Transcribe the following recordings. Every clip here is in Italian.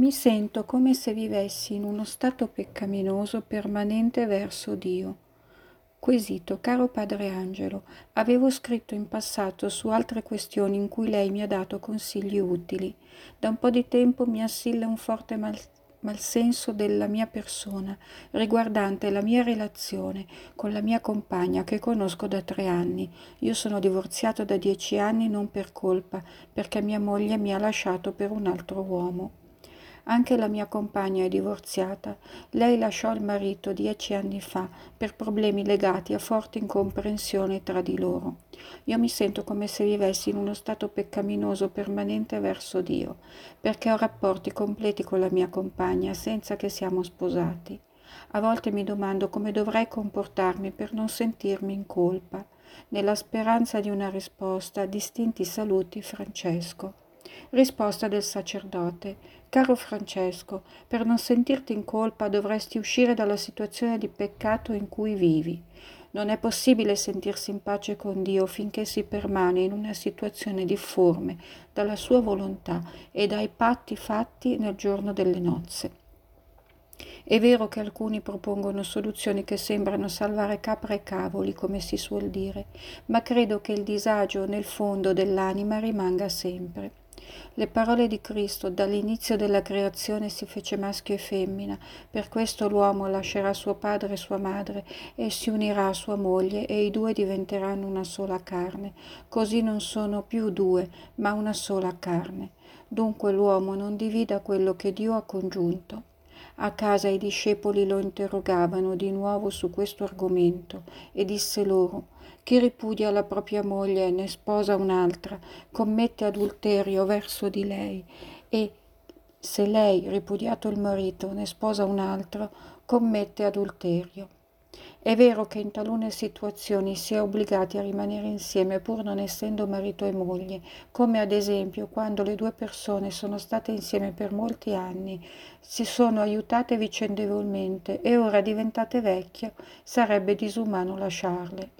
Mi sento come se vivessi in uno stato peccaminoso permanente verso Dio. Quesito, caro Padre Angelo, avevo scritto in passato su altre questioni in cui lei mi ha dato consigli utili. Da un po' di tempo mi assilla un forte mal malsenso della mia persona, riguardante la mia relazione con la mia compagna che conosco da tre anni. Io sono divorziato da dieci anni non per colpa, perché mia moglie mi ha lasciato per un altro uomo. Anche la mia compagna è divorziata. Lei lasciò il marito dieci anni fa per problemi legati a forte incomprensione tra di loro. Io mi sento come se vivessi in uno stato peccaminoso permanente verso Dio, perché ho rapporti completi con la mia compagna senza che siamo sposati. A volte mi domando come dovrei comportarmi per non sentirmi in colpa. Nella speranza di una risposta, distinti saluti Francesco. Risposta del sacerdote. Caro Francesco, per non sentirti in colpa dovresti uscire dalla situazione di peccato in cui vivi. Non è possibile sentirsi in pace con Dio finché si permane in una situazione difforme dalla sua volontà e dai patti fatti nel giorno delle nozze. È vero che alcuni propongono soluzioni che sembrano salvare capra e cavoli, come si suol dire, ma credo che il disagio nel fondo dell'anima rimanga sempre. Le parole di Cristo dall'inizio della creazione si fece maschio e femmina, per questo l'uomo lascerà suo padre e sua madre e si unirà a sua moglie e i due diventeranno una sola carne. Così non sono più due, ma una sola carne. Dunque l'uomo non divida quello che Dio ha congiunto. A casa i discepoli lo interrogavano di nuovo su questo argomento e disse loro chi ripudia la propria moglie e ne sposa un'altra commette adulterio verso di lei e se lei, ripudiato il marito, ne sposa un altro, commette adulterio. È vero che in talune situazioni si è obbligati a rimanere insieme pur non essendo marito e moglie, come ad esempio quando le due persone sono state insieme per molti anni, si sono aiutate vicendevolmente e ora diventate vecchie sarebbe disumano lasciarle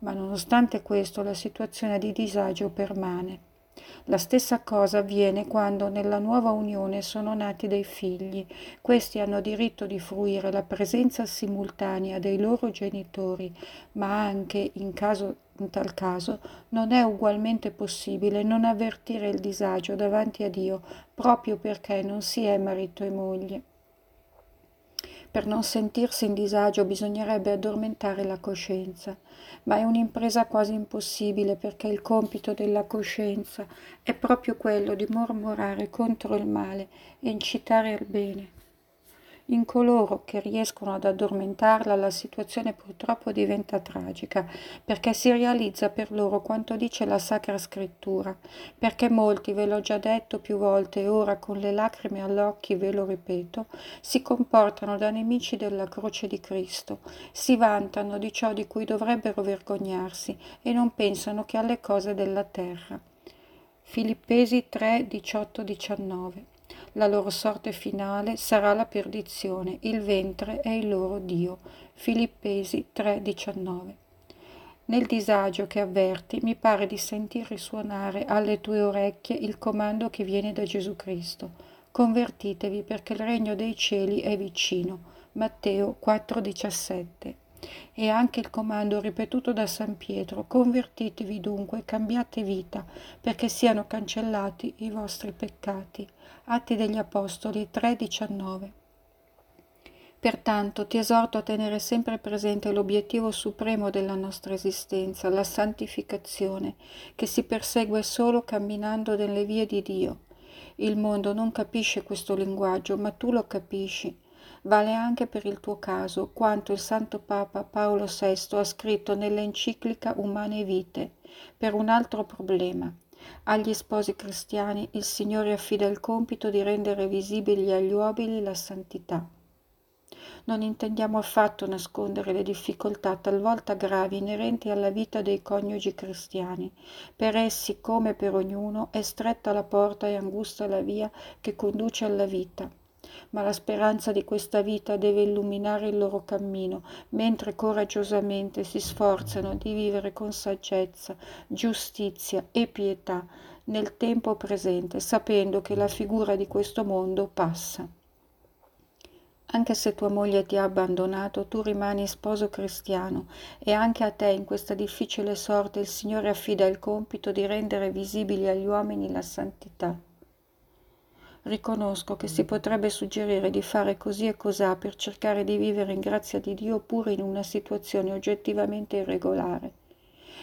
ma nonostante questo la situazione di disagio permane. La stessa cosa avviene quando nella nuova unione sono nati dei figli. Questi hanno diritto di fruire la presenza simultanea dei loro genitori, ma anche in, caso, in tal caso non è ugualmente possibile non avvertire il disagio davanti a Dio proprio perché non si è marito e moglie. Per non sentirsi in disagio bisognerebbe addormentare la coscienza, ma è un'impresa quasi impossibile perché il compito della coscienza è proprio quello di mormorare contro il male e incitare al bene. In coloro che riescono ad addormentarla la situazione purtroppo diventa tragica, perché si realizza per loro quanto dice la Sacra Scrittura, perché molti, ve l'ho già detto più volte e ora con le lacrime all'occhi ve lo ripeto, si comportano da nemici della croce di Cristo, si vantano di ciò di cui dovrebbero vergognarsi e non pensano che alle cose della terra. Filippesi 3, 18, 19 la loro sorte finale sarà la perdizione, il ventre è il loro Dio. Filippesi 3:19. Nel disagio che avverti mi pare di sentir risuonare alle tue orecchie il comando che viene da Gesù Cristo. Convertitevi perché il regno dei cieli è vicino. Matteo 4:17 e anche il comando ripetuto da San Pietro, convertitevi dunque, cambiate vita, perché siano cancellati i vostri peccati. Atti degli Apostoli 3:19. Pertanto ti esorto a tenere sempre presente l'obiettivo supremo della nostra esistenza, la santificazione, che si persegue solo camminando nelle vie di Dio. Il mondo non capisce questo linguaggio, ma tu lo capisci vale anche per il tuo caso quanto il Santo Papa Paolo VI ha scritto nell'enciclica Umane Vite per un altro problema. Agli sposi cristiani il Signore affida il compito di rendere visibili agli uomini la santità. Non intendiamo affatto nascondere le difficoltà talvolta gravi inerenti alla vita dei coniugi cristiani. Per essi, come per ognuno, è stretta la porta e angusta la via che conduce alla vita ma la speranza di questa vita deve illuminare il loro cammino, mentre coraggiosamente si sforzano di vivere con saggezza, giustizia e pietà nel tempo presente, sapendo che la figura di questo mondo passa. Anche se tua moglie ti ha abbandonato, tu rimani sposo cristiano e anche a te in questa difficile sorte il Signore affida il compito di rendere visibili agli uomini la santità. Riconosco che si potrebbe suggerire di fare così e cosà per cercare di vivere in grazia di Dio pure in una situazione oggettivamente irregolare.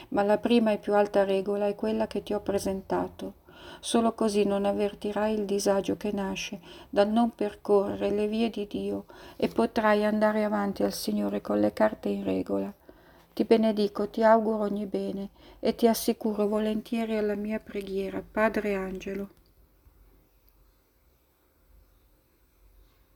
Ma la prima e più alta regola è quella che ti ho presentato Solo così non avvertirai il disagio che nasce dal non percorrere le vie di Dio e potrai andare avanti al Signore con le carte in regola. Ti benedico, ti auguro ogni bene e ti assicuro volentieri alla mia preghiera, Padre Angelo.